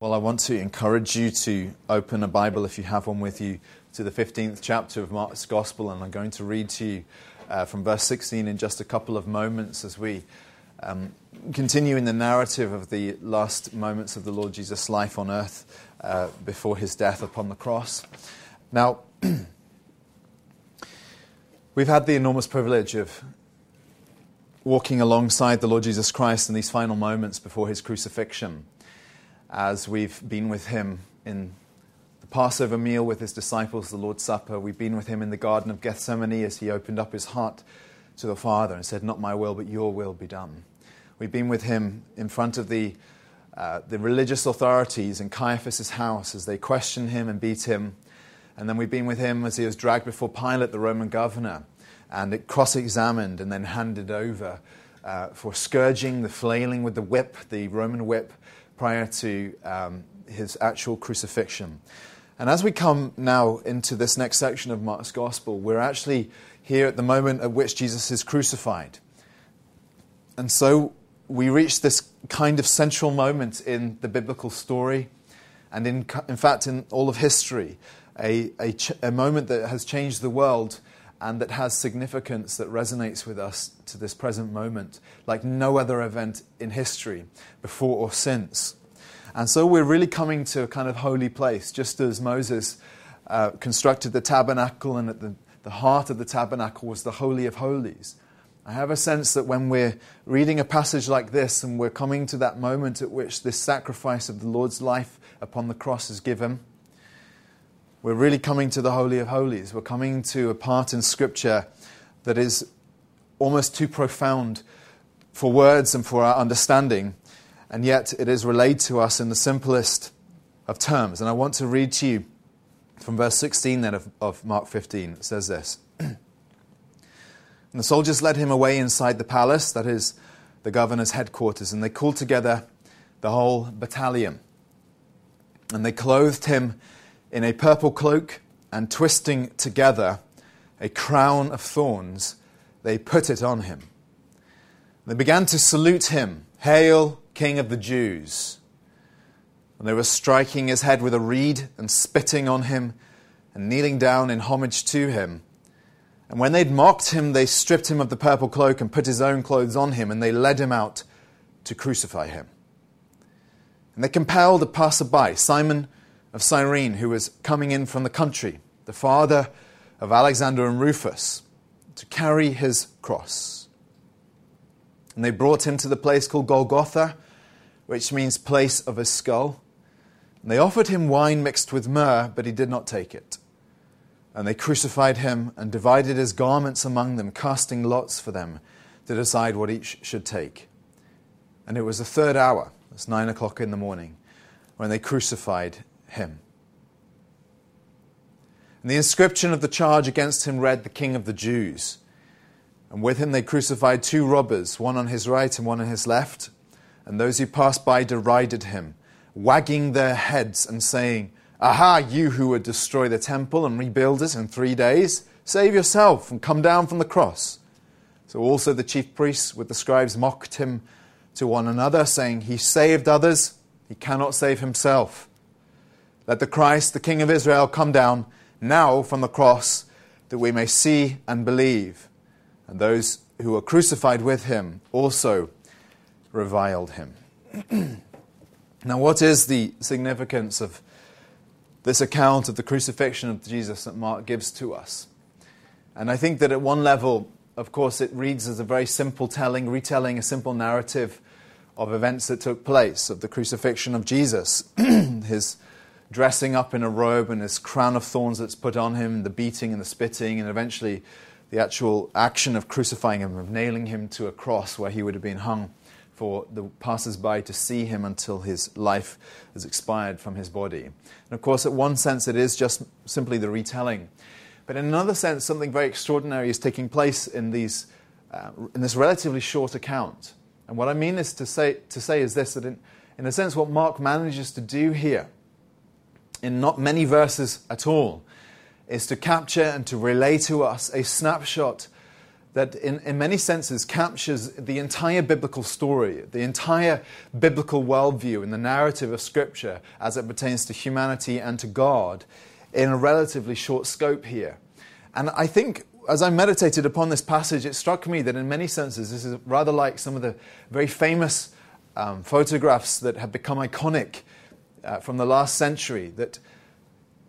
Well, I want to encourage you to open a Bible if you have one with you to the 15th chapter of Mark's Gospel, and I'm going to read to you uh, from verse 16 in just a couple of moments as we um, continue in the narrative of the last moments of the Lord Jesus' life on earth uh, before his death upon the cross. Now, we've had the enormous privilege of walking alongside the Lord Jesus Christ in these final moments before his crucifixion as we've been with him in the Passover meal with his disciples, the Lord's Supper. We've been with him in the Garden of Gethsemane as he opened up his heart to the Father and said, Not my will, but your will be done. We've been with him in front of the, uh, the religious authorities in Caiaphas' house as they questioned him and beat him. And then we've been with him as he was dragged before Pilate, the Roman governor, and cross examined and then handed over uh, for scourging, the flailing with the whip, the Roman whip, prior to um, his actual crucifixion. And as we come now into this next section of Mark's Gospel, we're actually here at the moment at which Jesus is crucified. And so we reach this kind of central moment in the biblical story, and in, in fact, in all of history, a, a, ch- a moment that has changed the world and that has significance that resonates with us to this present moment, like no other event in history, before or since. And so we're really coming to a kind of holy place, just as Moses uh, constructed the tabernacle, and at the, the heart of the tabernacle was the Holy of Holies. I have a sense that when we're reading a passage like this and we're coming to that moment at which this sacrifice of the Lord's life upon the cross is given, we're really coming to the Holy of Holies. We're coming to a part in Scripture that is almost too profound for words and for our understanding, and yet it is relayed to us in the simplest of terms. And I want to read to you from verse 16 then of, of Mark 15. It says this And the soldiers led him away inside the palace, that is, the governor's headquarters, and they called together the whole battalion. And they clothed him in a purple cloak, and twisting together a crown of thorns, they put it on him. They began to salute him, Hail, King of the Jews! And they were striking his head with a reed and spitting on him and kneeling down in homage to him. And when they'd mocked him, they stripped him of the purple cloak and put his own clothes on him, and they led him out to crucify him. And they compelled a passerby, Simon of Cyrene, who was coming in from the country, the father of Alexander and Rufus, to carry his cross. And they brought him to the place called Golgotha, which means place of a skull. And they offered him wine mixed with myrrh, but he did not take it. And they crucified him and divided his garments among them, casting lots for them to decide what each should take. And it was the third hour, it's nine o'clock in the morning, when they crucified him. And the inscription of the charge against him read, The King of the Jews. And with him they crucified two robbers, one on his right and one on his left. And those who passed by derided him, wagging their heads and saying, Aha, you who would destroy the temple and rebuild it in three days, save yourself and come down from the cross. So also the chief priests with the scribes mocked him to one another, saying, He saved others, he cannot save himself. Let the Christ, the King of Israel, come down now from the cross that we may see and believe. And those who were crucified with him also reviled him. now, what is the significance of this account of the crucifixion of Jesus that Mark gives to us? And I think that at one level, of course, it reads as a very simple telling, retelling a simple narrative of events that took place, of the crucifixion of Jesus, his dressing up in a robe and his crown of thorns that's put on him, the beating and the spitting, and eventually the actual action of crucifying him, of nailing him to a cross where he would have been hung for the passers-by to see him until his life has expired from his body. And of course, at one sense, it is just simply the retelling. But in another sense, something very extraordinary is taking place in, these, uh, in this relatively short account. And what I mean is to say, to say is this, that in, in a sense, what Mark manages to do here in not many verses at all, is to capture and to relay to us a snapshot that, in, in many senses, captures the entire biblical story, the entire biblical worldview and the narrative of Scripture as it pertains to humanity and to God in a relatively short scope here. And I think as I meditated upon this passage, it struck me that in many senses this is rather like some of the very famous um, photographs that have become iconic uh, from the last century, that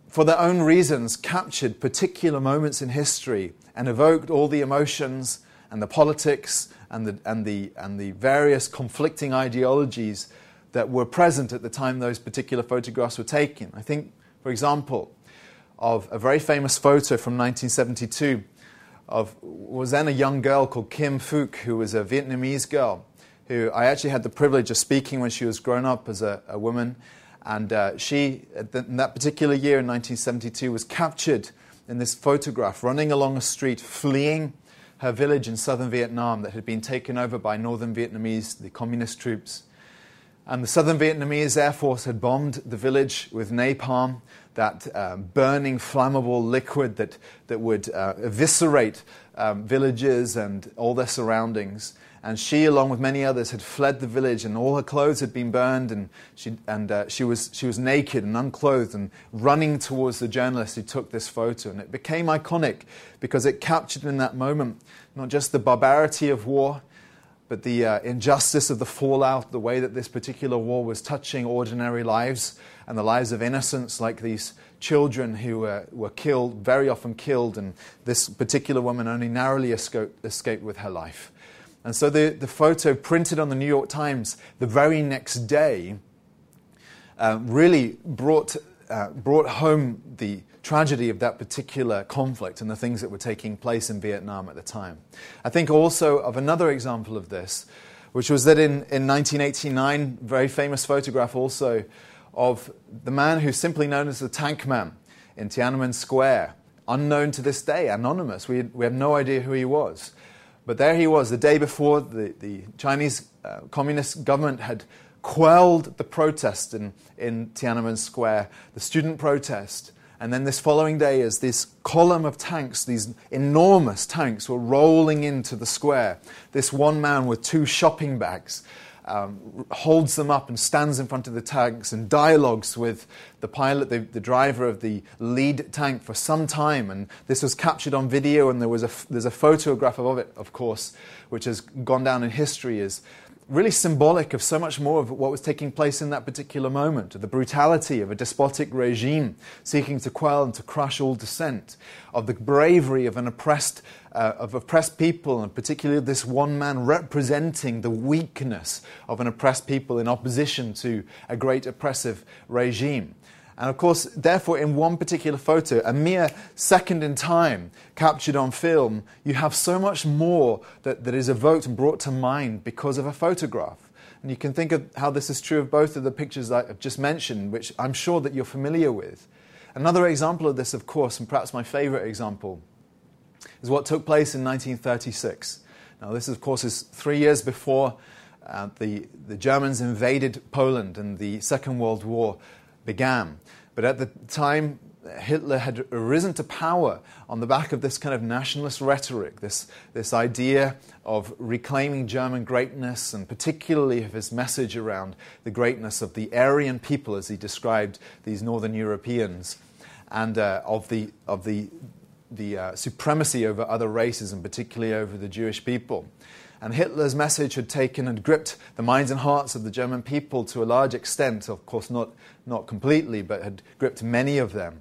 for their own reasons captured particular moments in history and evoked all the emotions and the politics and the, and the, and the various conflicting ideologies that were present at the time those particular photographs were taken. I think, for example, of a very famous photo from 1972 of was then a young girl called Kim Phuc, who was a Vietnamese girl, who I actually had the privilege of speaking when she was grown up as a, a woman. And uh, she, in that particular year in 1972, was captured in this photograph running along a street, fleeing her village in southern Vietnam that had been taken over by northern Vietnamese, the communist troops. And the southern Vietnamese Air Force had bombed the village with napalm, that uh, burning flammable liquid that, that would uh, eviscerate um, villages and all their surroundings. And she, along with many others, had fled the village, and all her clothes had been burned, and she, and, uh, she, was, she was naked and unclothed and running towards the journalist who took this photo. And it became iconic because it captured in that moment not just the barbarity of war, but the uh, injustice of the fallout, the way that this particular war was touching ordinary lives and the lives of innocents like these children who were, were killed, very often killed, and this particular woman only narrowly escaped, escaped with her life. And so the, the photo printed on the New York Times the very next day uh, really brought, uh, brought home the tragedy of that particular conflict and the things that were taking place in Vietnam at the time. I think also of another example of this, which was that in, in 1989, very famous photograph also of the man who's simply known as the Tank Man in Tiananmen Square, unknown to this day, anonymous. We, we have no idea who he was. But there he was, the day before the, the Chinese uh, Communist government had quelled the protest in, in Tiananmen Square, the student protest. And then this following day, as this column of tanks, these enormous tanks, were rolling into the square, this one man with two shopping bags um, holds them up and stands in front of the tanks and dialogues with the pilot, the, the, driver of the lead tank for some time. And this was captured on video, and there was a, there's a photograph of it, of course, which has gone down in history as really symbolic of so much more of what was taking place in that particular moment, of the brutality of a despotic regime seeking to quell and to crush all dissent, of the bravery of an oppressed, uh, of oppressed people, and particularly this one man representing the weakness of an oppressed people in opposition to a great oppressive regime. And of course, therefore, in one particular photo, a mere second in time captured on film, you have so much more that, that is evoked and brought to mind because of a photograph. And you can think of how this is true of both of the pictures I've just mentioned, which I'm sure that you're familiar with. Another example of this, of course, and perhaps my favorite example, is what took place in 1936. Now, this, of course, is three years before uh, the, the Germans invaded Poland and the Second World War began. But at the time, Hitler had risen to power on the back of this kind of nationalist rhetoric, this, this idea of reclaiming German greatness, and particularly of his message around the greatness of the Aryan people, as he described these Northern Europeans, and uh, of the, of the, the uh, supremacy over other races, and particularly over the Jewish people. And Hitler's message had taken and gripped the minds and hearts of the German people to a large extent, of course, not, not completely, but had gripped many of them.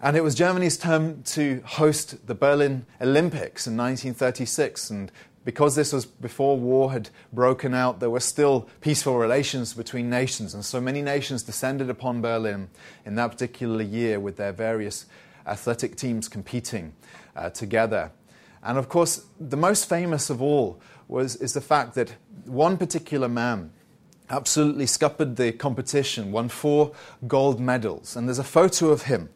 And it was Germany's turn to host the Berlin Olympics in 1936. And because this was before war had broken out, there were still peaceful relations between nations. And so many nations descended upon Berlin in that particular year with their various athletic teams competing uh, together. And of course, the most famous of all was, is the fact that one particular man absolutely scuppered the competition, won four gold medals. And there's a photo of him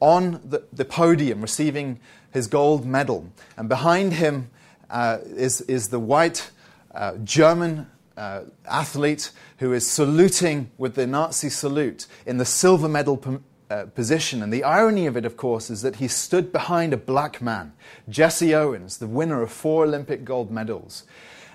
on the, the podium receiving his gold medal. And behind him uh, is, is the white uh, German uh, athlete who is saluting with the Nazi salute in the silver medal uh, position. And the irony of it, of course, is that he stood behind a black man, Jesse Owens, the winner of four Olympic gold medals.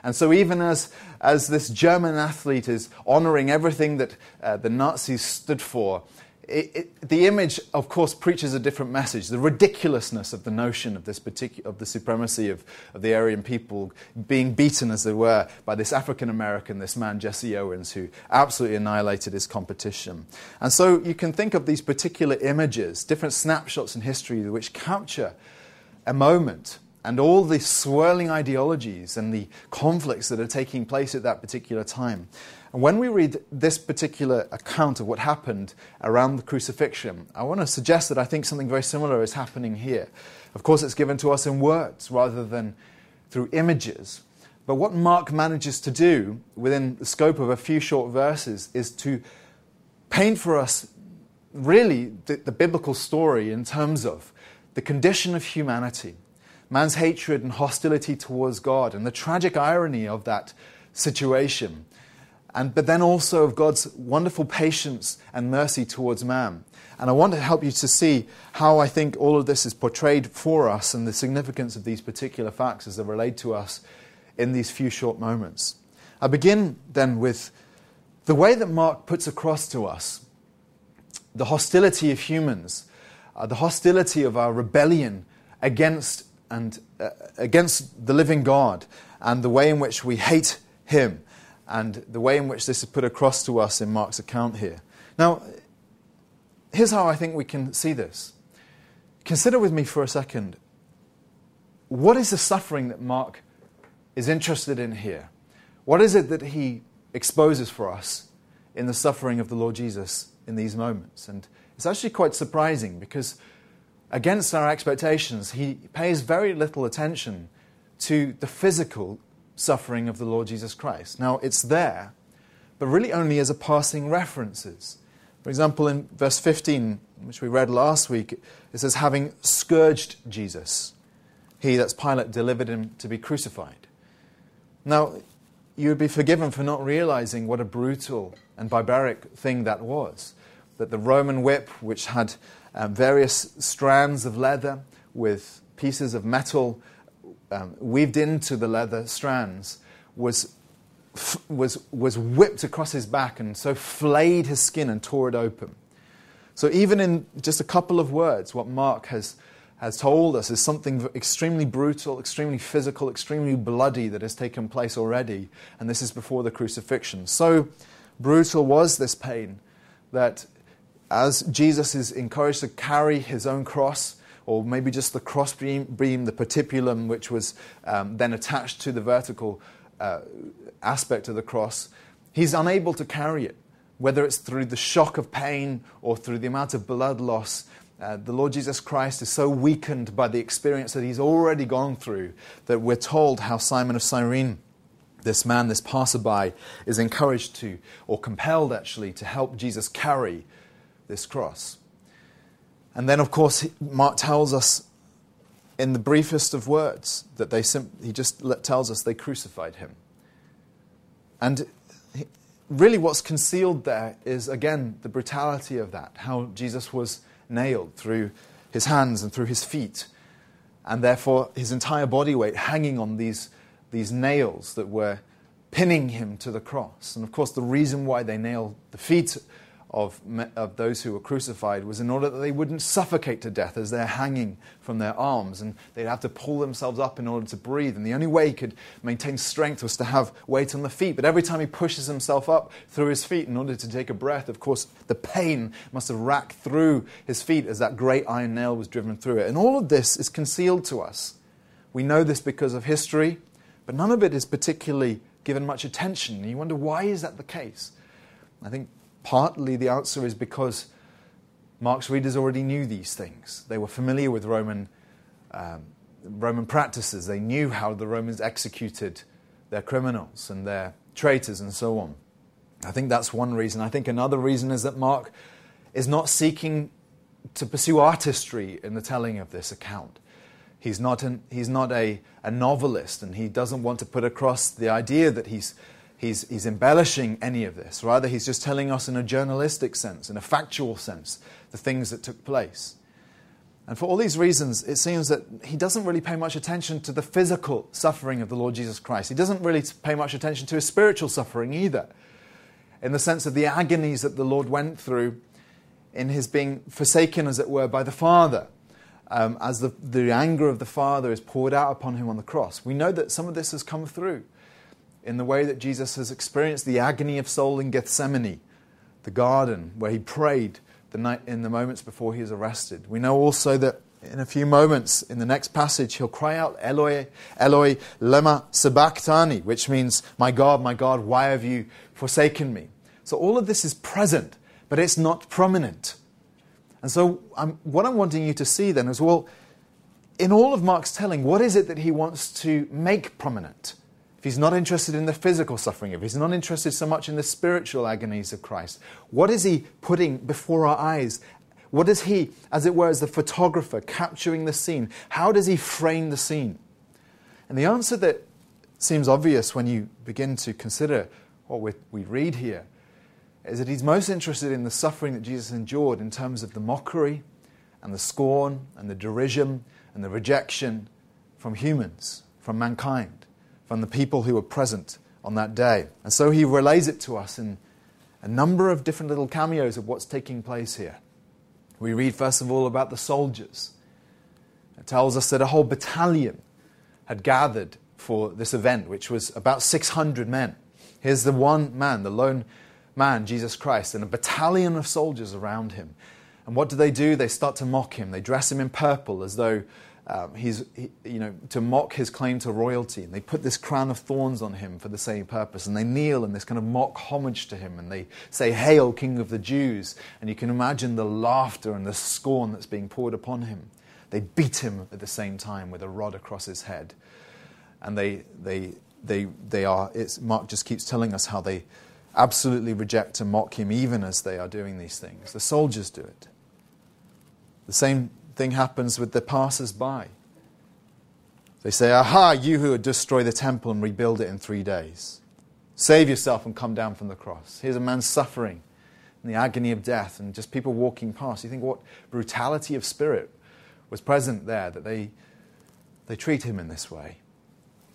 And so, even as, as this German athlete is honoring everything that uh, the Nazis stood for, it, it, the image, of course, preaches a different message. The ridiculousness of the notion of this particular, of the supremacy of, of the Aryan people being beaten, as they were, by this African American, this man Jesse Owens, who absolutely annihilated his competition. And so you can think of these particular images, different snapshots in history, which capture a moment and all the swirling ideologies and the conflicts that are taking place at that particular time. And when we read this particular account of what happened around the crucifixion, I want to suggest that I think something very similar is happening here. Of course, it's given to us in words rather than through images. But what Mark manages to do within the scope of a few short verses is to paint for us really the, the biblical story in terms of the condition of humanity, man's hatred and hostility towards God, and the tragic irony of that situation and, but then also of God's wonderful patience and mercy towards man. And I want to help you to see how I think all of this is portrayed for us and the significance of these particular facts as they relate to us in these few short moments. I begin then with the way that Mark puts across to us the hostility of humans, uh, the hostility of our rebellion against, and, uh, against the living God, and the way in which we hate Him and the way in which this is put across to us in Mark's account here. Now, here's how I think we can see this. Consider with me for a second what is the suffering that Mark is interested in here? What is it that he exposes for us in the suffering of the Lord Jesus in these moments? And it's actually quite surprising because, against our expectations, he pays very little attention to the physical suffering of the Lord Jesus Christ. Now, it's there, but really only as a passing references. For example, in verse 15, which we read last week, it says, having scourged Jesus, he, that's Pilate, delivered him to be crucified. Now, you would be forgiven for not realizing what a brutal and barbaric thing that was. That the Roman whip, which had um, various strands of leather with pieces of metal um, weaved into the leather strands was, was, was whipped across his back and so flayed his skin and tore it open. So, even in just a couple of words, what Mark has, has told us is something extremely brutal, extremely physical, extremely bloody that has taken place already, and this is before the crucifixion. So brutal was this pain that as Jesus is encouraged to carry his own cross, or maybe just the cross beam, beam the patibulum, which was um, then attached to the vertical uh, aspect of the cross, he's unable to carry it, whether it's through the shock of pain or through the amount of blood loss. Uh, the Lord Jesus Christ is so weakened by the experience that he's already gone through that we're told how Simon of Cyrene, this man, this passerby, is encouraged to, or compelled actually, to help Jesus carry this cross. And then, of course, Mark tells us in the briefest of words that they sim- he just tells us they crucified him. And really, what's concealed there is, again, the brutality of that, how Jesus was nailed through his hands and through his feet, and therefore his entire body weight hanging on these, these nails that were pinning him to the cross. And of course, the reason why they nailed the feet of, of those who were crucified was in order that they wouldn't suffocate to death as they're hanging from their arms and they'd have to pull themselves up in order to breathe. And the only way he could maintain strength was to have weight on the feet. But every time he pushes himself up through his feet in order to take a breath, of course, the pain must have racked through his feet as that great iron nail was driven through it. And all of this is concealed to us. We know this because of history, but none of it is particularly given much attention. And you wonder, why is that the case? I think Partly the answer is because Mark's readers already knew these things. They were familiar with Roman, um, Roman practices. They knew how the Romans executed their criminals and their traitors and so on. I think that's one reason. I think another reason is that Mark is not seeking to pursue artistry in the telling of this account. He's not, an, he's not a, a novelist and he doesn't want to put across the idea that he's he's, he's embellishing any of this. Rather, he's just telling us in a journalistic sense, in a factual sense, the things that took place. And for all these reasons, it seems that he doesn't really pay much attention to the physical suffering of the Lord Jesus Christ. He doesn't really pay much attention to his spiritual suffering either, in the sense of the agonies that the Lord went through in his being forsaken, as it were, by the Father, um, as the, the anger of the Father is poured out upon him on the cross. We know that some of this has come through in the way that Jesus has experienced the agony of soul in Gethsemane, the garden where he prayed the night in the moments before he is arrested. We know also that in a few moments in the next passage he'll cry out Eloi Eloi lema sabachthani which means my God my God why have you forsaken me? So all of this is present but it's not prominent. And so I'm, what I'm wanting you to see then is well in all of Mark's telling what is it that he wants to make prominent if he's not interested in the physical suffering, if he's not interested so much in the spiritual agonies of Christ, what is he putting before our eyes? What is he, as it were, as the photographer capturing the scene? How does he frame the scene? And the answer that seems obvious when you begin to consider what we, we read here is that he's most interested in the suffering that Jesus endured in terms of the mockery and the scorn and the derision and the rejection from humans, from mankind from the people who were present on that day. And so he relays it to us in a number of different little cameos of what's taking place here. We read, first of all, about the soldiers. It tells us that a whole battalion had gathered for this event, which was about 600 men. Here's the one man, the lone man, Jesus Christ, and a battalion of soldiers around him. And what do they do? They start to mock him. They dress him in purple as though um, he's, he, you know, to mock his claim to royalty. And they put this crown of thorns on him for the same purpose. And they kneel in this kind of mock homage to him. And they say, Hail, King of the Jews. And you can imagine the laughter and the scorn that's being poured upon him. They beat him at the same time with a rod across his head. And they, they, they, they are, it's, Mark just keeps telling us how they absolutely reject and mock him even as they are doing these things. The soldiers do it. The same thing happens with the passers by. They say, Aha, you who would destroy the temple and rebuild it in three days. Save yourself and come down from the cross. Here's a man suffering in the agony of death and just people walking past. You think what brutality of spirit was present there that they, they treat him in this way.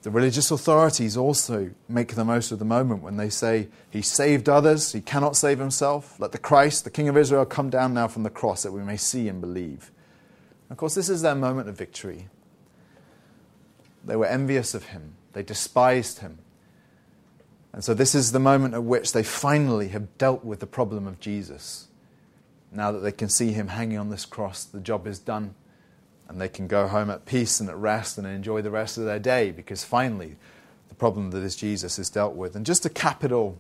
The religious authorities also make the most of the moment when they say, He saved others, He cannot save Himself. Let the Christ, the King of Israel, come down now from the cross that we may see and believe. Of course, this is their moment of victory. They were envious of him, they despised him. And so, this is the moment at which they finally have dealt with the problem of Jesus. Now that they can see him hanging on this cross, the job is done. And they can go home at peace and at rest and enjoy the rest of their day because finally the problem that is Jesus is dealt with. And just to cap it all,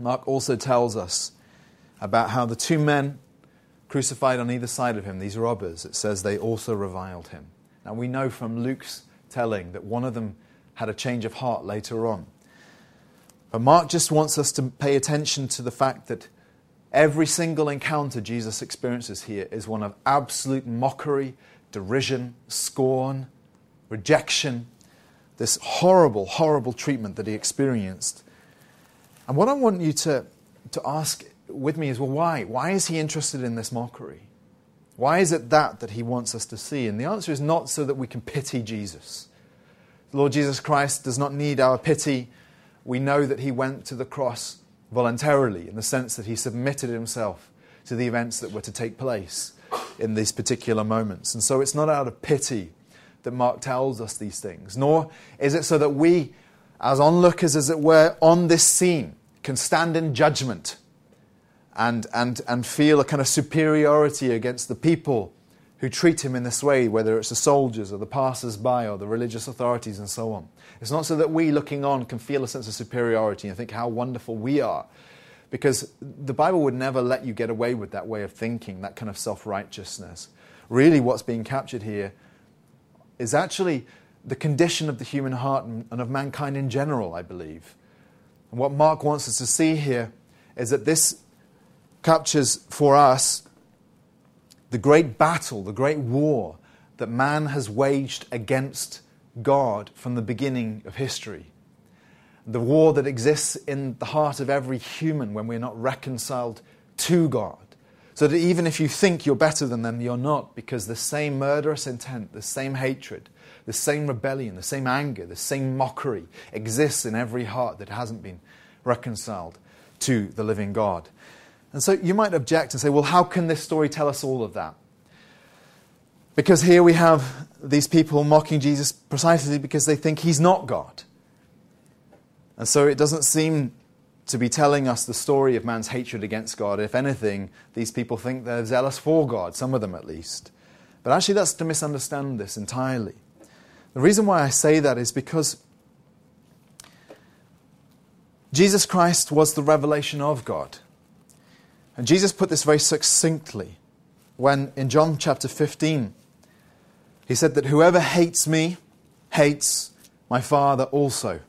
Mark also tells us about how the two men crucified on either side of him, these robbers, it says they also reviled him. Now we know from Luke's telling that one of them had a change of heart later on. But Mark just wants us to pay attention to the fact that every single encounter Jesus experiences here is one of absolute mockery, derision, scorn, rejection, this horrible, horrible treatment that he experienced. And what I want you to, to ask with me is well, why? Why is he interested in this mockery? Why is it that that he wants us to see? And the answer is not so that we can pity Jesus. The Lord Jesus Christ does not need our pity. We know that he went to the cross voluntarily in the sense that he submitted himself to the events that were to take place in these particular moments. And so it's not out of pity that Mark tells us these things, nor is it so that we, as onlookers, as it were, on this scene, can stand in judgment and, and, and feel a kind of superiority against the people who treat him in this way, whether it's the soldiers or the passers by or the religious authorities and so on. It's not so that we looking on can feel a sense of superiority and think how wonderful we are, because the Bible would never let you get away with that way of thinking, that kind of self righteousness. Really, what's being captured here is actually the condition of the human heart and of mankind in general, I believe. And what Mark wants us to see here is that this captures for us the great battle, the great war that man has waged against God from the beginning of history. the war that exists in the heart of every human when we're not reconciled to God. So that even if you think you're better than them, you're not, because the same murderous intent, the same hatred, the same rebellion, the same anger, the same mockery exists in every heart that hasn't been reconciled to the living God. And so you might object and say, well, how can this story tell us all of that? Because here we have these people mocking Jesus precisely because they think he's not God. And so it doesn't seem to be telling us the story of man's hatred against God. If anything, these people think they're zealous for God, some of them at least. But actually, that's to misunderstand this entirely. The reason why I say that is because Jesus Christ was the revelation of God. And Jesus put this very succinctly when in John chapter 15, he said that whoever hates me hates my Father also.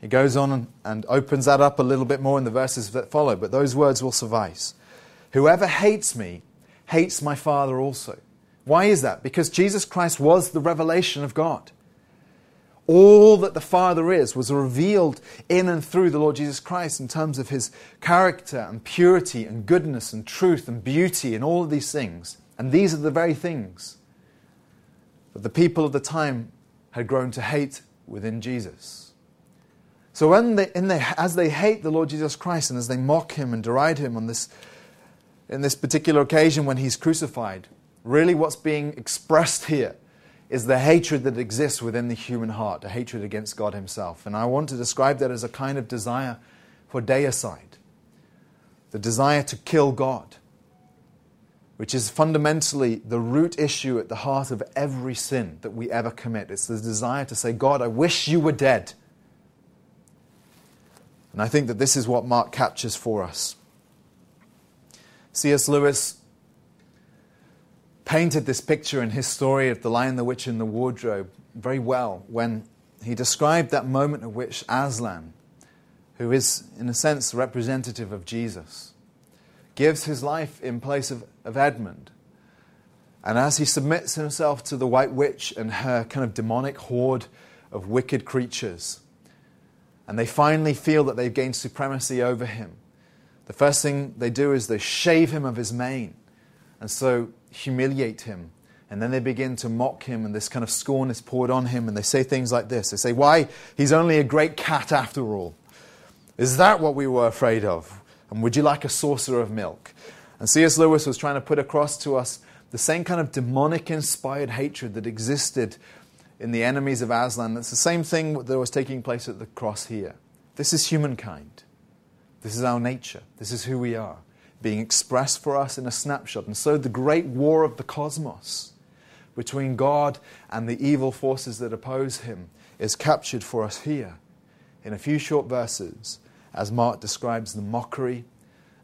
He goes on and opens that up a little bit more in the verses that follow, but those words will suffice. Whoever hates me hates my Father also. Why is that? Because Jesus Christ was the revelation of God. All that the Father is was revealed in and through the Lord Jesus Christ in terms of his character and purity and goodness and truth and beauty and all of these things. And these are the very things that the people of the time had grown to hate within Jesus. So when they, they, as they hate the Lord Jesus Christ and as they mock him and deride him on this, in this particular occasion when he's crucified, really what's being expressed here is the hatred that exists within the human heart, a hatred against God himself. And I want to describe that as a kind of desire for deicide, the desire to kill God, which is fundamentally the root issue at the heart of every sin that we ever commit. It's the desire to say, God, I wish you were dead. And I think that this is what Mark captures for us. C.S. Lewis painted this picture in his story of The Lion, the Witch, and the Wardrobe very well when he described that moment at which Aslan, who is, in a sense, representative of Jesus, gives his life in place of, of Edmund. And as he submits himself to the White Witch and her kind of demonic horde of wicked creatures, and they finally feel that they've gained supremacy over him. The first thing they do is they shave him of his mane and so humiliate him. And then they begin to mock him, and this kind of scorn is poured on him. And they say things like this They say, Why? He's only a great cat after all. Is that what we were afraid of? And would you like a saucer of milk? And C.S. Lewis was trying to put across to us the same kind of demonic inspired hatred that existed in the enemies of Aslan. It's the same thing that was taking place at the cross here. This is humankind. This is our nature. This is who we are, being expressed for us in a snapshot. And so the great war of the cosmos between God and the evil forces that oppose him is captured for us here in a few short verses as Mark describes the mockery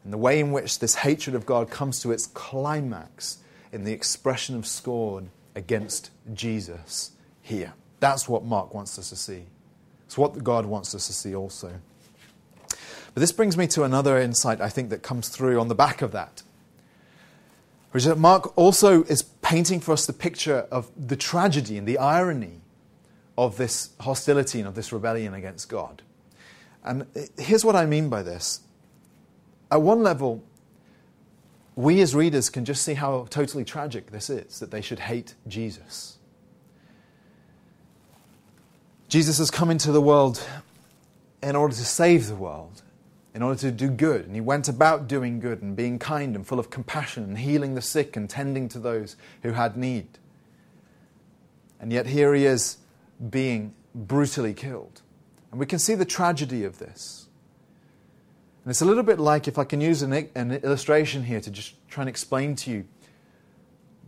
and the way in which this hatred of God comes to its climax in the expression of scorn against Jesus here. That's what Mark wants us to see. It's what God wants us to see also. But this brings me to another insight I think that comes through on the back of that. Which is that Mark also is painting for us the picture of the tragedy and the irony of this hostility and of this rebellion against God. And here's what I mean by this. At one level, we as readers can just see how totally tragic this is that they should hate Jesus. Jesus has come into the world in order to save the world, in order to do good. And he went about doing good and being kind and full of compassion and healing the sick and tending to those who had need. And yet here he is being brutally killed. And we can see the tragedy of this. And it's a little bit like if I can use an, an illustration here to just try and explain to you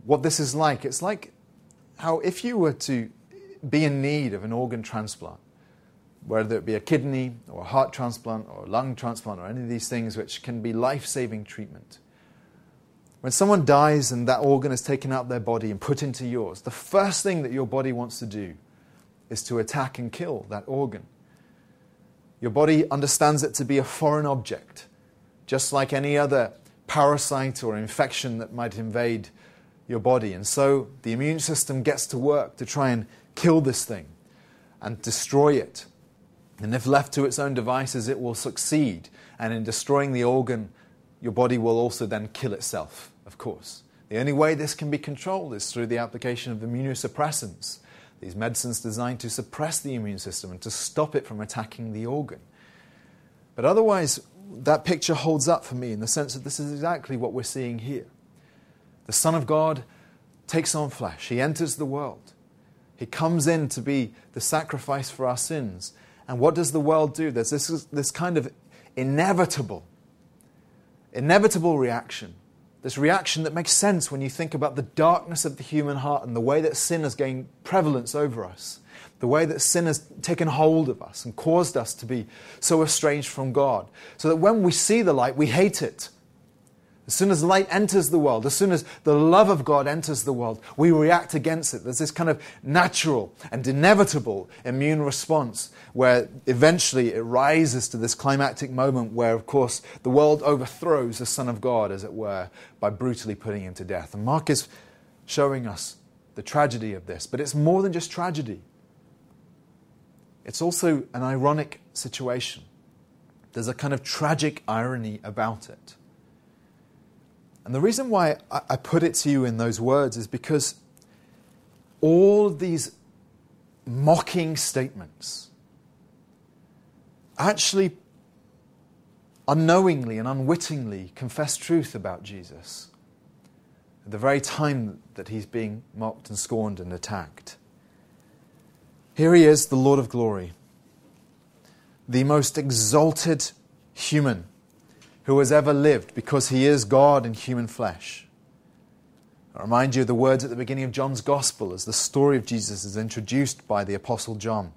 what this is like. It's like how if you were to be in need of an organ transplant, whether it be a kidney or a heart transplant or a lung transplant or any of these things which can be life saving treatment. When someone dies and that organ is taken out of their body and put into yours, the first thing that your body wants to do is to attack and kill that organ. Your body understands it to be a foreign object, just like any other parasite or infection that might invade your body. And so the immune system gets to work to try and kill this thing and destroy it. And if left to its own devices, it will succeed. And in destroying the organ, your body will also then kill itself, of course. The only way this can be controlled is through the application of immunosuppressants, these medicines designed to suppress the immune system and to stop it from attacking the organ. But otherwise, that picture holds up for me in the sense that this is exactly what we're seeing here. The Son of God takes on flesh, He enters the world, He comes in to be the sacrifice for our sins. And what does the world do? There's this, this kind of inevitable, inevitable reaction this reaction that makes sense when you think about the darkness of the human heart and the way that sin has gained prevalence over us, the way that sin has taken hold of us and caused us to be so estranged from God. So that when we see the light, we hate it. As soon as light enters the world, as soon as the love of God enters the world, we react against it. There's this kind of natural and inevitable immune response where eventually it rises to this climactic moment where, of course, the world overthrows the Son of God, as it were, by brutally putting him to death. And Mark is showing us the tragedy of this. But it's more than just tragedy, it's also an ironic situation. There's a kind of tragic irony about it. And the reason why I put it to you in those words is because all these mocking statements actually unknowingly and unwittingly confess truth about Jesus at the very time that he's being mocked and scorned and attacked. Here he is, the Lord of glory, the most exalted human who has ever lived because he is God in human flesh. I remind you of the words at the beginning of John's Gospel as the story of Jesus is introduced by the Apostle John.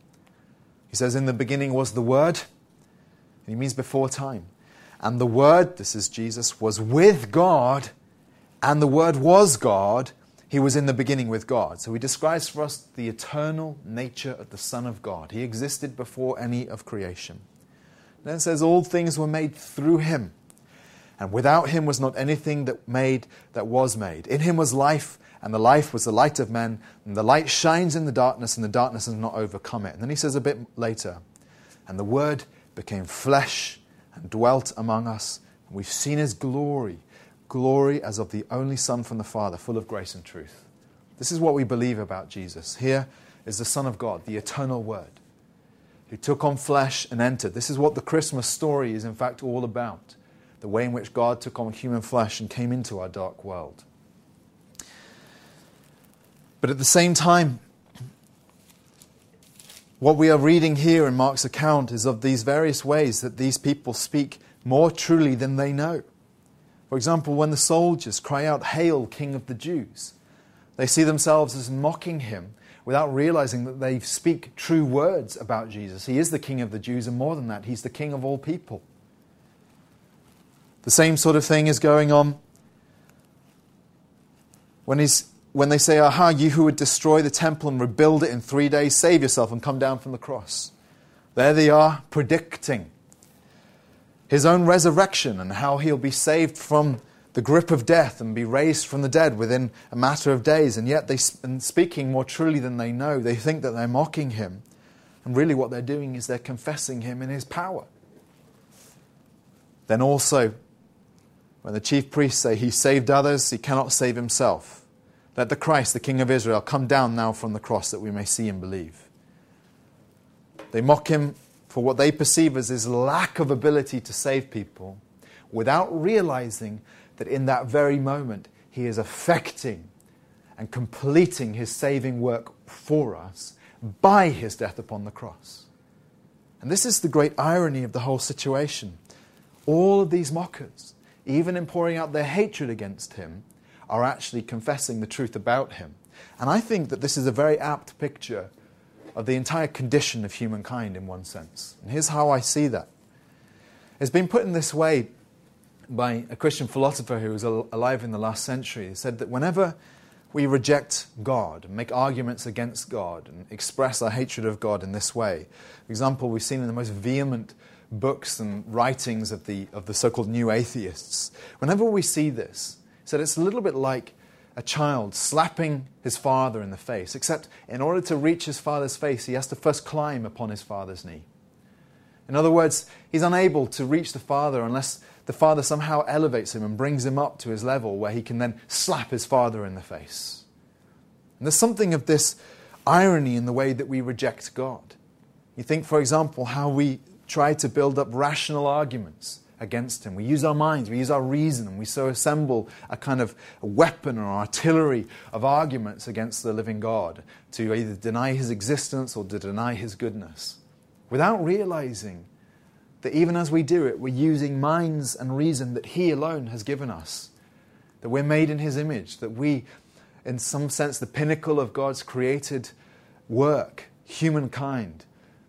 He says, In the beginning was the Word, and he means before time. And the Word, this is Jesus, was with God, and the Word was God. He was in the beginning with God. So he describes for us the eternal nature of the Son of God. He existed before any of creation. Then it says, All things were made through him and without him was not anything that made that was made. In him was life, and the life was the light of men, and the light shines in the darkness, and the darkness has not overcome it. And then he says a bit later, and the word became flesh and dwelt among us, and we've seen his glory, glory as of the only Son from the Father, full of grace and truth. This is what we believe about Jesus. Here is the Son of God, the eternal Word, who took on flesh and entered. This is what the Christmas story is, in fact, all about the way in which God took on human flesh and came into our dark world. But at the same time, what we are reading here in Mark's account is of these various ways that these people speak more truly than they know. For example, when the soldiers cry out, Hail, King of the Jews, they see themselves as mocking him without realizing that they speak true words about Jesus. He is the King of the Jews, and more than that, he's the King of all people. The same sort of thing is going on when, he's, when they say, Aha, you who would destroy the temple and rebuild it in three days, save yourself and come down from the cross. There they are predicting his own resurrection and how he'll be saved from the grip of death and be raised from the dead within a matter of days. And yet, they, and speaking more truly than they know, they think that they're mocking him. And really, what they're doing is they're confessing him in his power. Then also, when the chief priests say he saved others, he cannot save himself. Let the Christ, the King of Israel, come down now from the cross that we may see and believe. They mock him for what they perceive as his lack of ability to save people without realizing that in that very moment he is affecting and completing his saving work for us by his death upon the cross. And this is the great irony of the whole situation. All of these mockers, even in pouring out their hatred against him, are actually confessing the truth about him. And I think that this is a very apt picture of the entire condition of humankind in one sense. And here's how I see that. It's been put in this way by a Christian philosopher who was alive in the last century. He said that whenever we reject God and make arguments against God and express our hatred of God in this way, for example, we've seen in the most vehement books and writings of the, of the so called new atheists, whenever we see this, said it's a little bit like a child slapping his father in the face, except in order to reach his father's face, he has to first climb upon his father's knee. In other words, he's unable to reach the Father unless the Father somehow elevates him and brings him up to his level where he can then slap his Father in the face. And there's something of this irony in the way that we reject God. You think, for example, how we try to build up rational arguments against him. We use our minds, we use our reason, and we so assemble a kind of weapon or artillery of arguments against the living God to either deny his existence or to deny his goodness without realizing that even as we do it, we're using minds and reason that he alone has given us. That we're made in his image, that we, in some sense, the pinnacle of God's created work, humankind,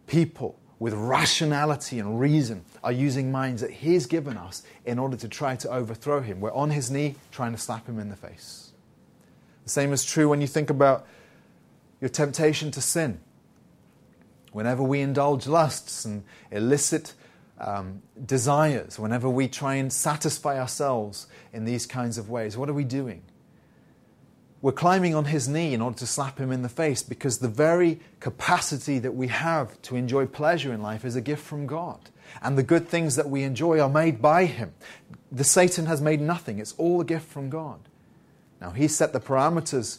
people with rationality and reason are using minds that He's given us in order to try to overthrow Him. We're on His knee trying to slap Him in the face. The same is true when you think about your temptation to sin. Whenever we indulge lusts and illicit um, desires, whenever we try and satisfy ourselves in these kinds of ways, what are we doing? We're climbing on his knee in order to slap him in the face because the very capacity that we have to enjoy pleasure in life is a gift from God. And the good things that we enjoy are made by him. The Satan has made nothing, it's all a gift from God. Now, he set the parameters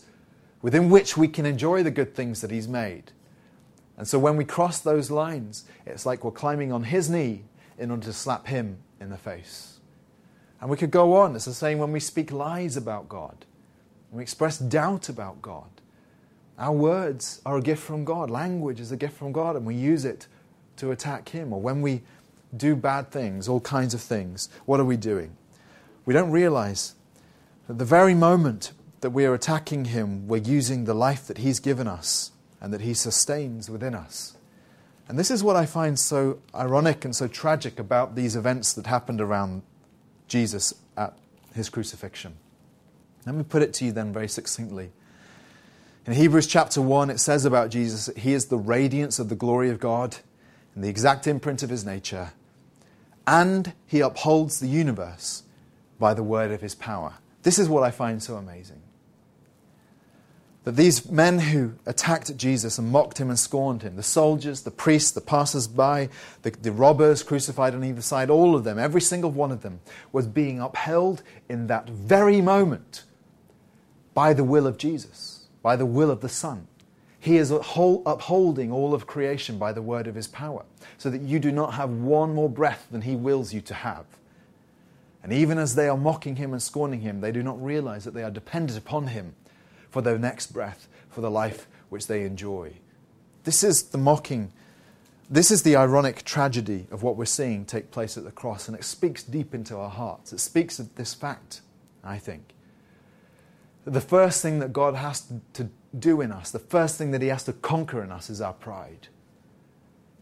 within which we can enjoy the good things that he's made. And so when we cross those lines, it's like we're climbing on his knee in order to slap him in the face. And we could go on. It's the same when we speak lies about God we express doubt about God. Our words are a gift from God. Language is a gift from God, and we use it to attack Him. Or when we do bad things, all kinds of things, what are we doing? We don't realize that the very moment that we are attacking Him, we're using the life that He's given us and that He sustains within us. And this is what I find so ironic and so tragic about these events that happened around Jesus at His crucifixion. Let me put it to you then very succinctly. In Hebrews chapter 1, it says about Jesus that he is the radiance of the glory of God and the exact imprint of his nature, and he upholds the universe by the word of his power. This is what I find so amazing. That these men who attacked Jesus and mocked him and scorned him, the soldiers, the priests, the passers by, the, the robbers crucified on either side, all of them, every single one of them, was being upheld in that very moment by the will of Jesus, by the will of the Son. He is upholding all of creation by the word of his power, so that you do not have one more breath than he wills you to have. And even as they are mocking him and scorning him, they do not realize that they are dependent upon him for their next breath, for the life which they enjoy. This is the mocking, this is the ironic tragedy of what we're seeing take place at the cross, and it speaks deep into our hearts. It speaks of this fact, I think the first thing that God has to do in us, the first thing that He has to conquer in us is our pride.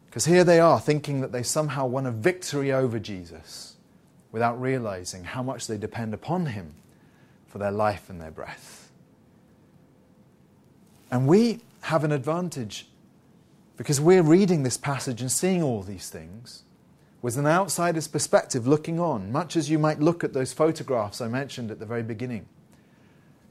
Because here they are thinking that they somehow won a victory over Jesus without realizing how much they depend upon Him for their life and their breath. And we have an advantage because we're reading this passage and seeing all these things with an outsider's perspective looking on, much as you might look at those photographs I mentioned at the very beginning.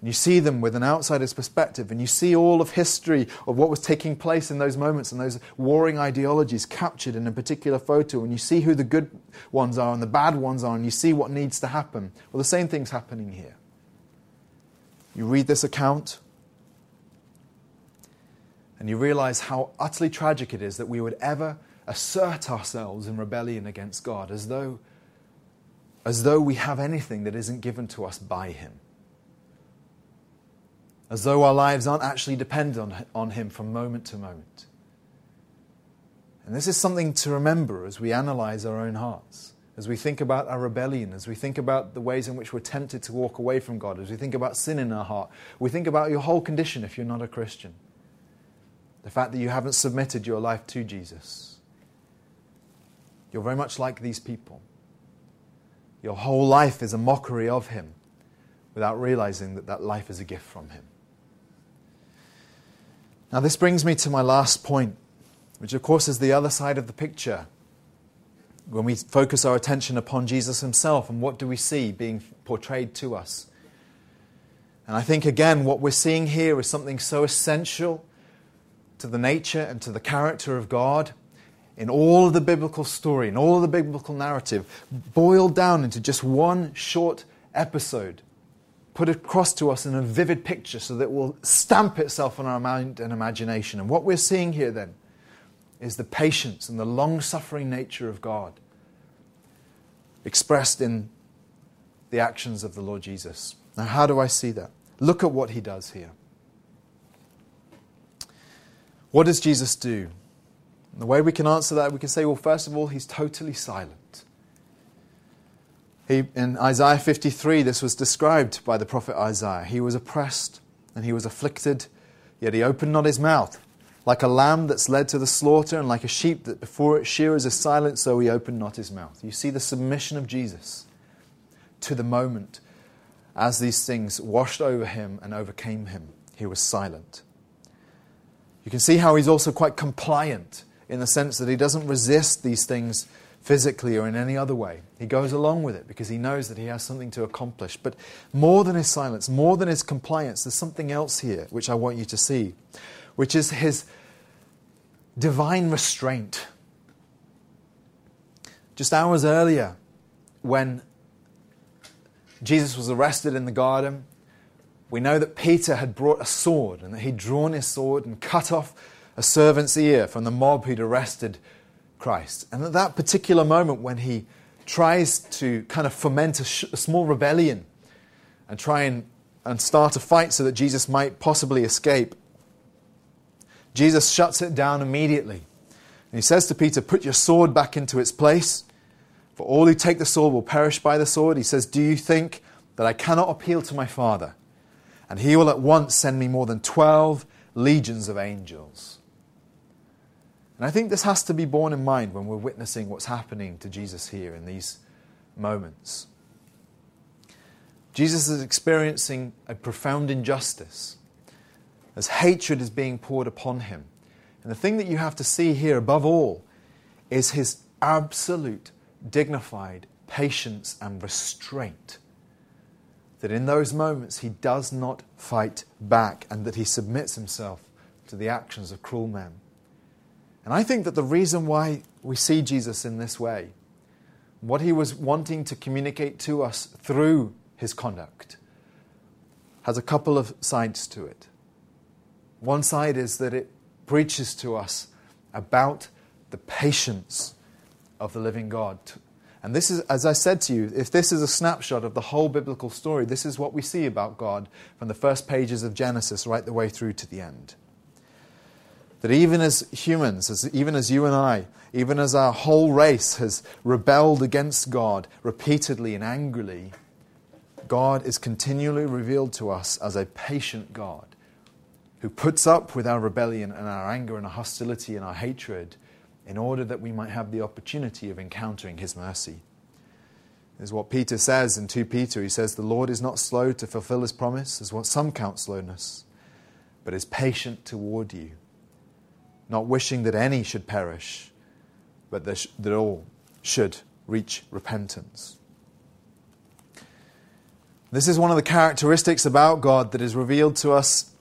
And you see them with an outsider's perspective, and you see all of history of what was taking place in those moments and those warring ideologies captured in a particular photo, and you see who the good ones are and the bad ones are, and you see what needs to happen. Well, the same thing's happening here. You read this account, and you realize how utterly tragic it is that we would ever assert ourselves in rebellion against God as though, as though we have anything that isn't given to us by Him as though our lives aren't actually dependent on, on Him from moment to moment. And this is something to remember as we analyze our own hearts, as we think about our rebellion, as we think about the ways in which we're tempted to walk away from God, as we think about sin in our heart. We think about your whole condition if you're not a Christian. The fact that you haven't submitted your life to Jesus. You're very much like these people. Your whole life is a mockery of Him without realizing that that life is a gift from Him. Now, this brings me to my last point, which, of course, is the other side of the picture. When we focus our attention upon Jesus himself, and what do we see being portrayed to us? And I think, again, what we're seeing here is something so essential to the nature and to the character of God in all of the biblical story, in all of the biblical narrative, boiled down into just one short episode, put across to us in a vivid picture so that it will stamp itself on our mind and imagination. And what we're seeing here then is the patience and the long suffering nature of God expressed in the actions of the Lord Jesus. Now, how do I see that? Look at what he does here. What does Jesus do? And the way we can answer that, we can say, well, first of all, he's totally silent. He, in Isaiah 53, this was described by the prophet Isaiah. He was oppressed and he was afflicted, yet he opened not his mouth. Like a lamb that's led to the slaughter, and like a sheep that before its shearers is silent, so he opened not his mouth. You see the submission of Jesus to the moment as these things washed over him and overcame him. He was silent. You can see how he's also quite compliant in the sense that he doesn't resist these things physically or in any other way. He goes along with it because he knows that he has something to accomplish. But more than his silence, more than his compliance, there's something else here which I want you to see, which is his divine restraint. Just hours earlier, when Jesus was arrested in the garden, we know that Peter had brought a sword and that he'd drawn his sword and cut off a servant's ear from the mob who'd arrested Christ. And at that particular moment, when he tries to kind of foment a, sh- a small rebellion and try and, and start a fight so that Jesus might possibly escape, Jesus shuts it down immediately. And he says to Peter, Put your sword back into its place, for all who take the sword will perish by the sword. He says, Do you think that I cannot appeal to my Father? And he will at once send me more than 12 legions of angels. And I think this has to be borne in mind when we're witnessing what's happening to Jesus here in these moments. Jesus is experiencing a profound injustice as hatred is being poured upon him. And the thing that you have to see here above all is his absolute, dignified patience and restraint. That in those moments he does not fight back and that he submits himself to the actions of cruel men. And I think that the reason why we see Jesus in this way, what he was wanting to communicate to us through his conduct, has a couple of sides to it. One side is that it preaches to us about the patience of the living God. And this is, as I said to you, if this is a snapshot of the whole biblical story, this is what we see about God from the first pages of Genesis right the way through to the end. That even as humans, as, even as you and I, even as our whole race has rebelled against God repeatedly and angrily, God is continually revealed to us as a patient God who puts up with our rebellion and our anger and our hostility and our hatred in order that we might have the opportunity of encountering His mercy. Is what Peter says in 2 Peter. He says, The Lord is not slow to fulfill His promise, as what some count slowness, but is patient toward you not wishing that any should perish, but that all should reach repentance. This is one of the characteristics about God that is revealed to us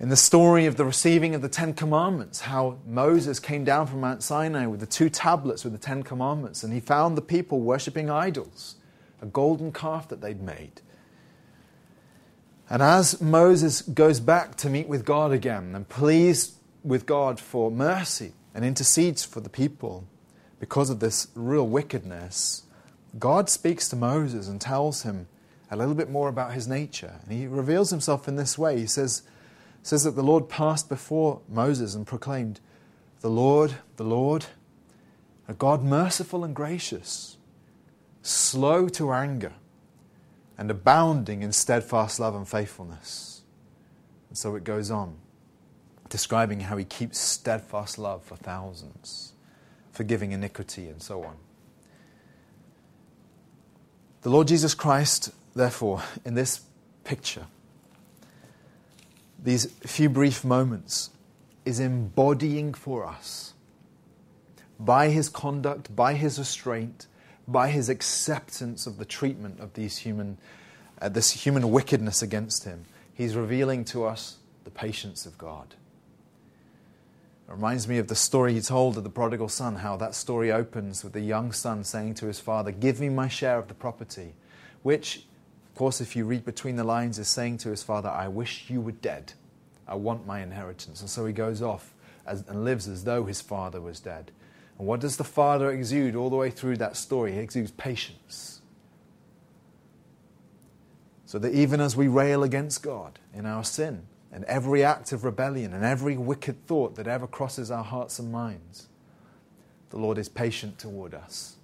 in the story of the receiving of the Ten Commandments, how Moses came down from Mount Sinai with the two tablets with the Ten Commandments, and he found the people worshipping idols, a golden calf that they'd made. And as Moses goes back to meet with God again and pleased with God for mercy and intercedes for the people because of this real wickedness, God speaks to Moses and tells him a little bit more about his nature. And he reveals himself in this way. He says, says that the Lord passed before Moses and proclaimed, The Lord, the Lord, a God merciful and gracious, slow to anger, and abounding in steadfast love and faithfulness. And so it goes on describing how he keeps steadfast love for thousands, forgiving iniquity, and so on. The Lord Jesus Christ, therefore, in this picture, these few brief moments, is embodying for us, by his conduct, by his restraint, by his acceptance of the treatment of these human, uh, this human wickedness against him, he's revealing to us the patience of God. It reminds me of the story he told of the prodigal son, how that story opens with the young son saying to his father, Give me my share of the property, which, of course, if you read between the lines, is saying to his father, I wish you were dead. I want my inheritance. And so he goes off as, and lives as though his father was dead. And what does the father exude all the way through that story? He exudes patience. So that even as we rail against God in our sin, and every act of rebellion and every wicked thought that ever crosses our hearts and minds, the Lord is patient toward us.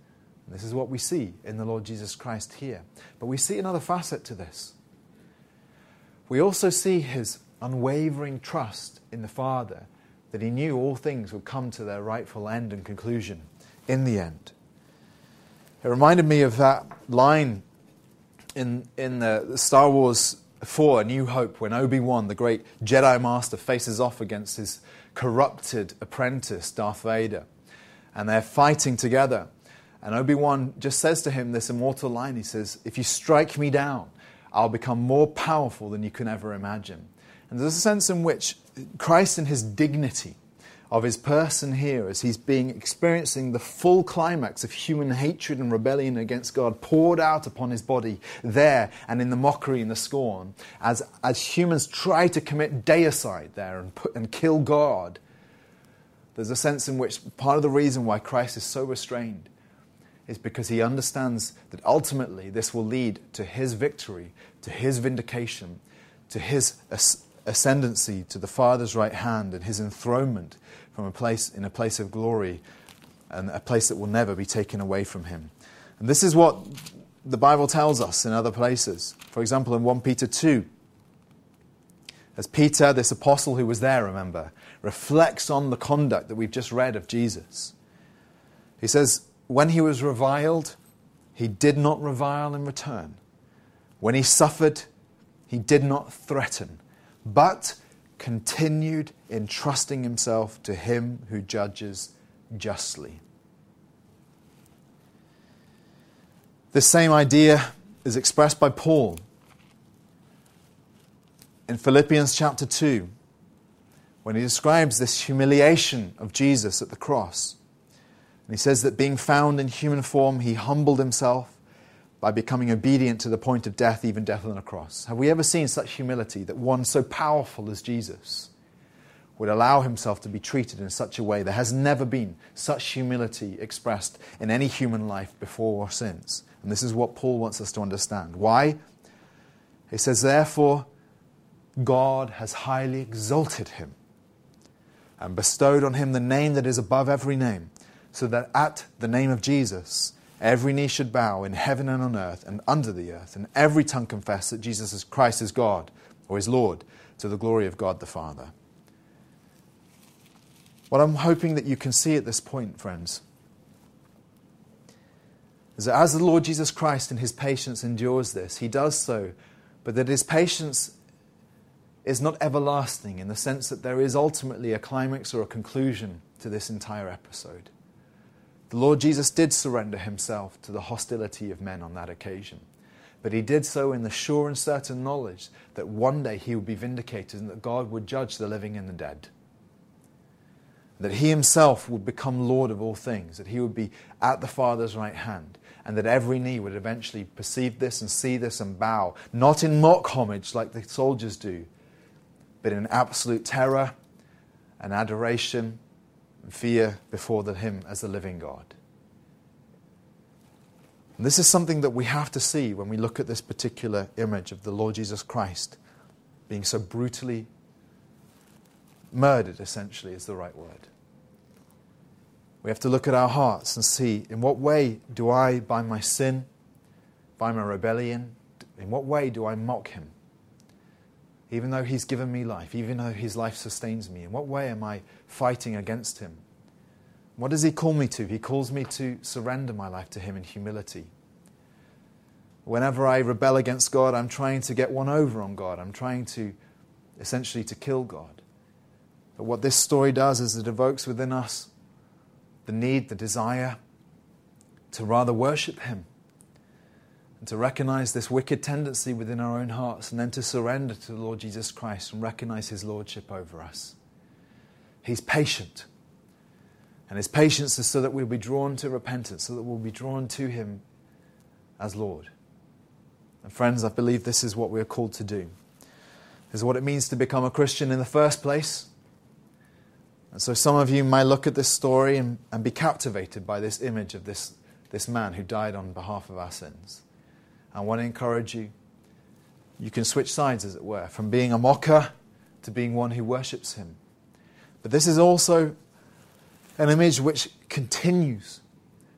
And this is what we see in the Lord Jesus Christ here. But we see another facet to this. We also see his unwavering trust in the Father that he knew all things would come to their rightful end and conclusion in the end. It reminded me of that line in, in the Star Wars 4 A New Hope when Obi Wan, the great Jedi Master, faces off against his corrupted apprentice, Darth Vader. And they're fighting together. And Obi Wan just says to him this immortal line He says, If you strike me down, I'll become more powerful than you can ever imagine. And there's a sense in which Christ, in his dignity of his person here, as he's being experiencing the full climax of human hatred and rebellion against God poured out upon his body there and in the mockery and the scorn, as, as humans try to commit deicide there and, put, and kill God, there's a sense in which part of the reason why Christ is so restrained is because he understands that ultimately this will lead to his victory, to his vindication, to his ascendancy to the Father's right hand and his enthronement from a place in a place of glory and a place that will never be taken away from him. And this is what the Bible tells us in other places. For example, in 1 Peter 2, as Peter, this apostle who was there, remember, reflects on the conduct that we've just read of Jesus. He says, When he was reviled, he did not revile in return. When he suffered, he did not threaten but continued entrusting himself to him who judges justly. This same idea is expressed by Paul in Philippians chapter 2 when he describes this humiliation of Jesus at the cross. And he says that being found in human form, he humbled himself by becoming obedient to the point of death, even death on a cross. Have we ever seen such humility that one so powerful as Jesus would allow himself to be treated in such a way? There has never been such humility expressed in any human life before or since. And this is what Paul wants us to understand. Why? He says, Therefore, God has highly exalted him and bestowed on him the name that is above every name, so that at the name of Jesus, Every knee should bow in heaven and on earth and under the earth, and every tongue confess that Jesus is Christ is God or is Lord to the glory of God the Father. What I'm hoping that you can see at this point, friends, is that as the Lord Jesus Christ in his patience endures this, he does so, but that his patience is not everlasting in the sense that there is ultimately a climax or a conclusion to this entire episode. The Lord Jesus did surrender himself to the hostility of men on that occasion. But he did so in the sure and certain knowledge that one day he would be vindicated and that God would judge the living and the dead. That he himself would become Lord of all things, that he would be at the Father's right hand, and that every knee would eventually perceive this and see this and bow, not in mock homage like the soldiers do, but in absolute terror and adoration fear before the, Him as the living God. And this is something that we have to see when we look at this particular image of the Lord Jesus Christ being so brutally murdered, essentially, is the right word. We have to look at our hearts and see in what way do I, by my sin, by my rebellion, in what way do I mock Him? Even though He's given me life, even though His life sustains me? In what way am I fighting against Him? What does He call me to? He calls me to surrender my life to Him in humility. Whenever I rebel against God, I'm trying to get one over on God. I'm trying to essentially to kill God. But what this story does is it evokes within us the need, the desire to rather worship Him and to recognize this wicked tendency within our own hearts, and then to surrender to the Lord Jesus Christ and recognize His Lordship over us. He's patient. And His patience is so that we'll be drawn to repentance, so that we'll be drawn to Him as Lord. And friends, I believe this is what we're called to do. This is what it means to become a Christian in the first place. And so some of you might look at this story and, and be captivated by this image of this, this man who died on behalf of our sins. I want to encourage you. You can switch sides, as it were, from being a mocker to being one who worships him. But this is also an image which continues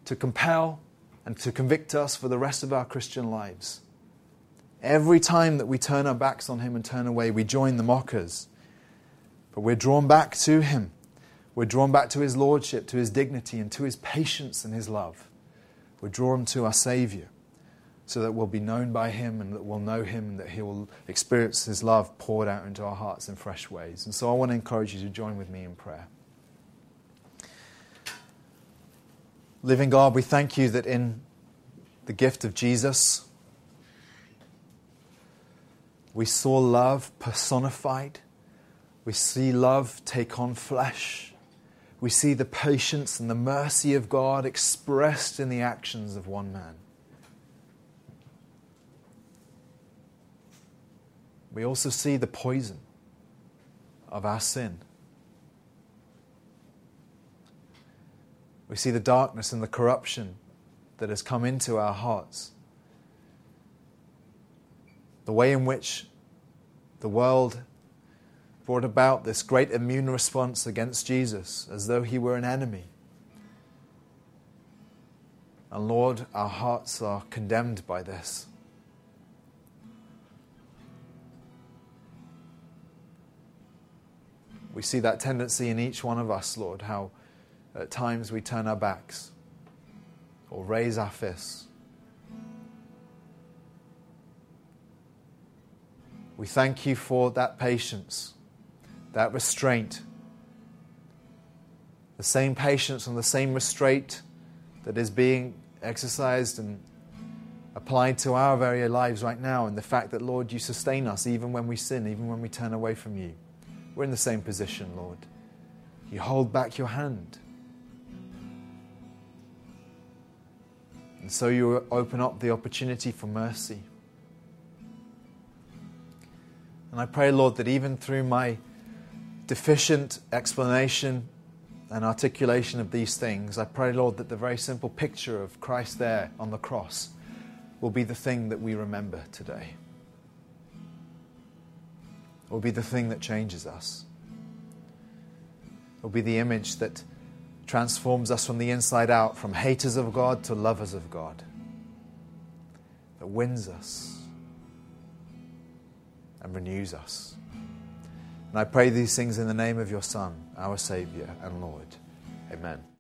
to compel and to convict us for the rest of our Christian lives. Every time that we turn our backs on him and turn away, we join the mockers. But we're drawn back to him. We're drawn back to his lordship, to his dignity, and to his patience and his love. We're drawn to our Savior so that we'll be known by him and that we'll know him and that he will experience his love poured out into our hearts in fresh ways. And so I want to encourage you to join with me in prayer. Living God, we thank you that in the gift of Jesus, we saw love personified. We see love take on flesh. We see the patience and the mercy of God expressed in the actions of one man. We also see the poison of our sin. We see the darkness and the corruption that has come into our hearts. The way in which the world brought about this great immune response against Jesus as though he were an enemy. And Lord, our hearts are condemned by this. We see that tendency in each one of us, Lord, how at times we turn our backs or raise our fists. We thank you for that patience, that restraint, the same patience and the same restraint that is being exercised and applied to our very lives right now, and the fact that, Lord, you sustain us even when we sin, even when we turn away from you. We're in the same position, Lord. You hold back your hand. And so you open up the opportunity for mercy. And I pray, Lord, that even through my deficient explanation and articulation of these things, I pray, Lord, that the very simple picture of Christ there on the cross will be the thing that we remember today, will be the thing that changes us, It will be the image that transforms us from the inside out, from haters of God to lovers of God, that wins us and renews us. And I pray these things in the name of your Son, our Savior and Lord. Amen.